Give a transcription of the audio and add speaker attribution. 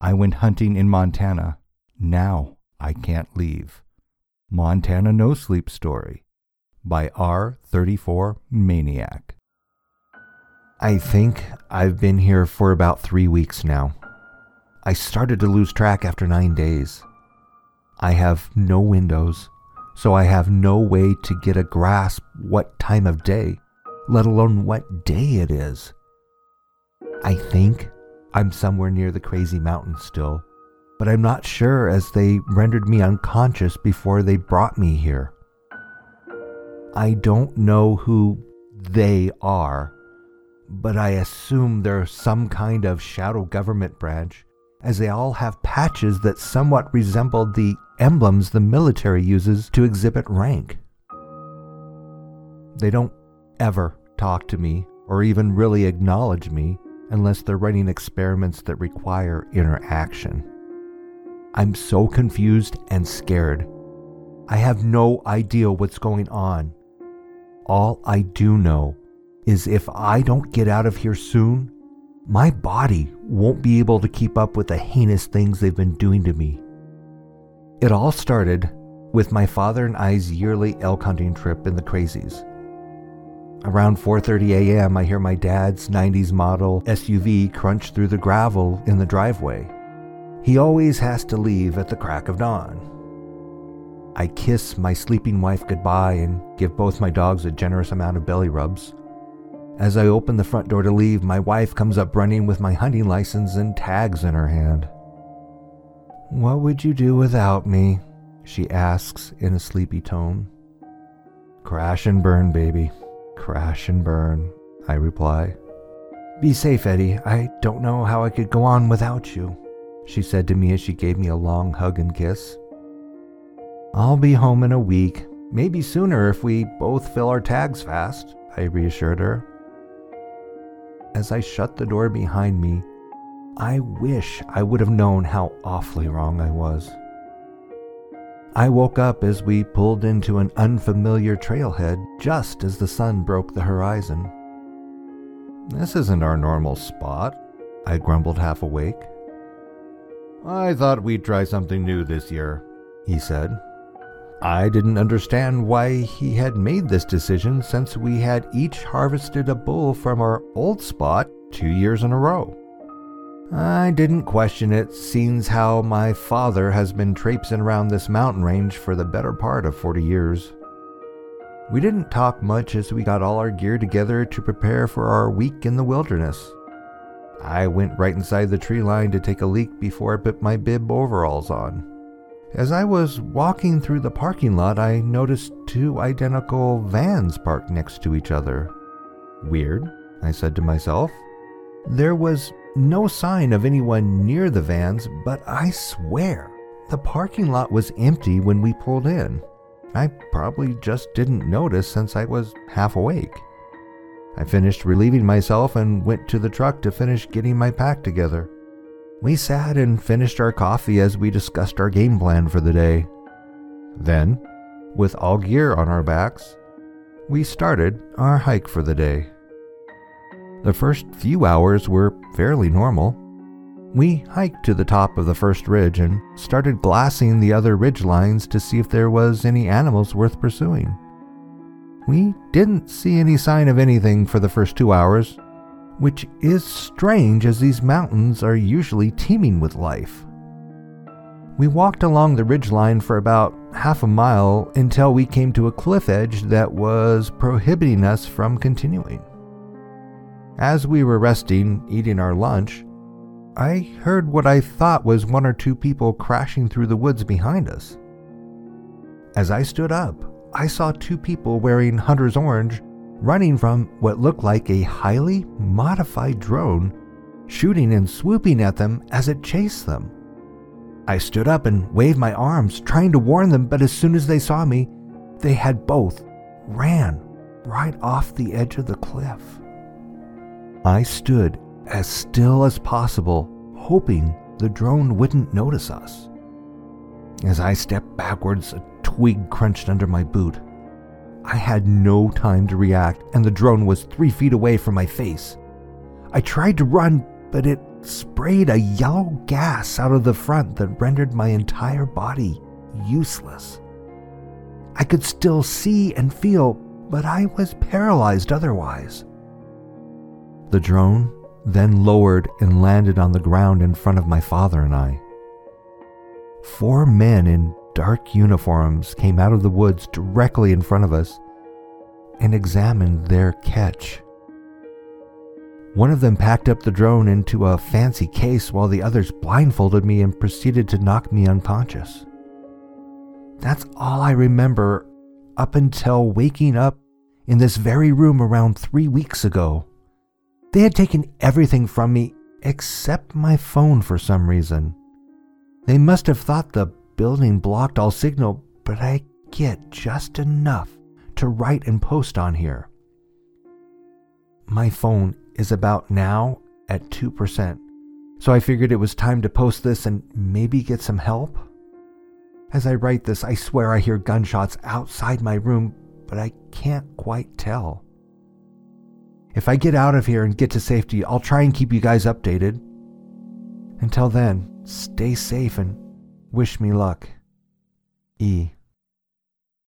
Speaker 1: I went hunting in Montana. Now I can't leave. Montana No Sleep Story by R34 Maniac. I think I've been here for about three weeks now. I started to lose track after nine days. I have no windows, so I have no way to get a grasp what time of day, let alone what day it is. I think I'm somewhere near the crazy mountain still, but I'm not sure as they rendered me unconscious before they brought me here. I don't know who they are, but I assume they're some kind of shadow government branch, as they all have patches that somewhat resemble the emblems the military uses to exhibit rank. They don't ever talk to me or even really acknowledge me unless they're running experiments that require interaction. I'm so confused and scared. I have no idea what's going on. All I do know is if I don't get out of here soon, my body won't be able to keep up with the heinous things they've been doing to me. It all started with my father and I's yearly elk hunting trip in the Crazies. Around 4:30 a.m., I hear my dad's 90s model SUV crunch through the gravel in the driveway. He always has to leave at the crack of dawn. I kiss my sleeping wife goodbye and give both my dogs a generous amount of belly rubs. As I open the front door to leave, my wife comes up running with my hunting license and tags in her hand. What would you do without me? she asks in a sleepy tone. Crash and burn, baby. Crash and burn, I reply. Be safe, Eddie. I don't know how I could go on without you, she said to me as she gave me a long hug and kiss. I'll be home in a week, maybe sooner if we both fill our tags fast, I reassured her. As I shut the door behind me, I wish I would have known how awfully wrong I was. I woke up as we pulled into an unfamiliar trailhead just as the sun broke the horizon. This isn't our normal spot, I grumbled half awake. I thought we'd try something new this year, he said. I didn't understand why he had made this decision since we had each harvested a bull from our old spot two years in a row. I didn't question it, seeing how my father has been traipsing around this mountain range for the better part of 40 years. We didn't talk much as we got all our gear together to prepare for our week in the wilderness. I went right inside the tree line to take a leak before I put my bib overalls on. As I was walking through the parking lot, I noticed two identical vans parked next to each other. Weird, I said to myself. There was no sign of anyone near the vans, but I swear the parking lot was empty when we pulled in. I probably just didn't notice since I was half awake. I finished relieving myself and went to the truck to finish getting my pack together. We sat and finished our coffee as we discussed our game plan for the day. Then, with all gear on our backs, we started our hike for the day. The first few hours were fairly normal. We hiked to the top of the first ridge and started glassing the other ridge lines to see if there was any animals worth pursuing. We didn't see any sign of anything for the first two hours, which is strange as these mountains are usually teeming with life. We walked along the ridge line for about half a mile until we came to a cliff edge that was prohibiting us from continuing. As we were resting, eating our lunch, I heard what I thought was one or two people crashing through the woods behind us. As I stood up, I saw two people wearing hunter's orange running from what looked like a highly modified drone, shooting and swooping at them as it chased them. I stood up and waved my arms, trying to warn them, but as soon as they saw me, they had both ran right off the edge of the cliff. I stood as still as possible, hoping the drone wouldn't notice us. As I stepped backwards, a twig crunched under my boot. I had no time to react, and the drone was three feet away from my face. I tried to run, but it sprayed a yellow gas out of the front that rendered my entire body useless. I could still see and feel, but I was paralyzed otherwise. The drone then lowered and landed on the ground in front of my father and I. Four men in dark uniforms came out of the woods directly in front of us and examined their catch. One of them packed up the drone into a fancy case while the others blindfolded me and proceeded to knock me unconscious. That's all I remember up until waking up in this very room around three weeks ago. They had taken everything from me except my phone for some reason. They must have thought the building blocked all signal, but I get just enough to write and post on here. My phone is about now at 2%, so I figured it was time to post this and maybe get some help. As I write this, I swear I hear gunshots outside my room, but I can't quite tell. If I get out of here and get to safety, I'll try and keep you guys updated. Until then, stay safe and wish me luck. E.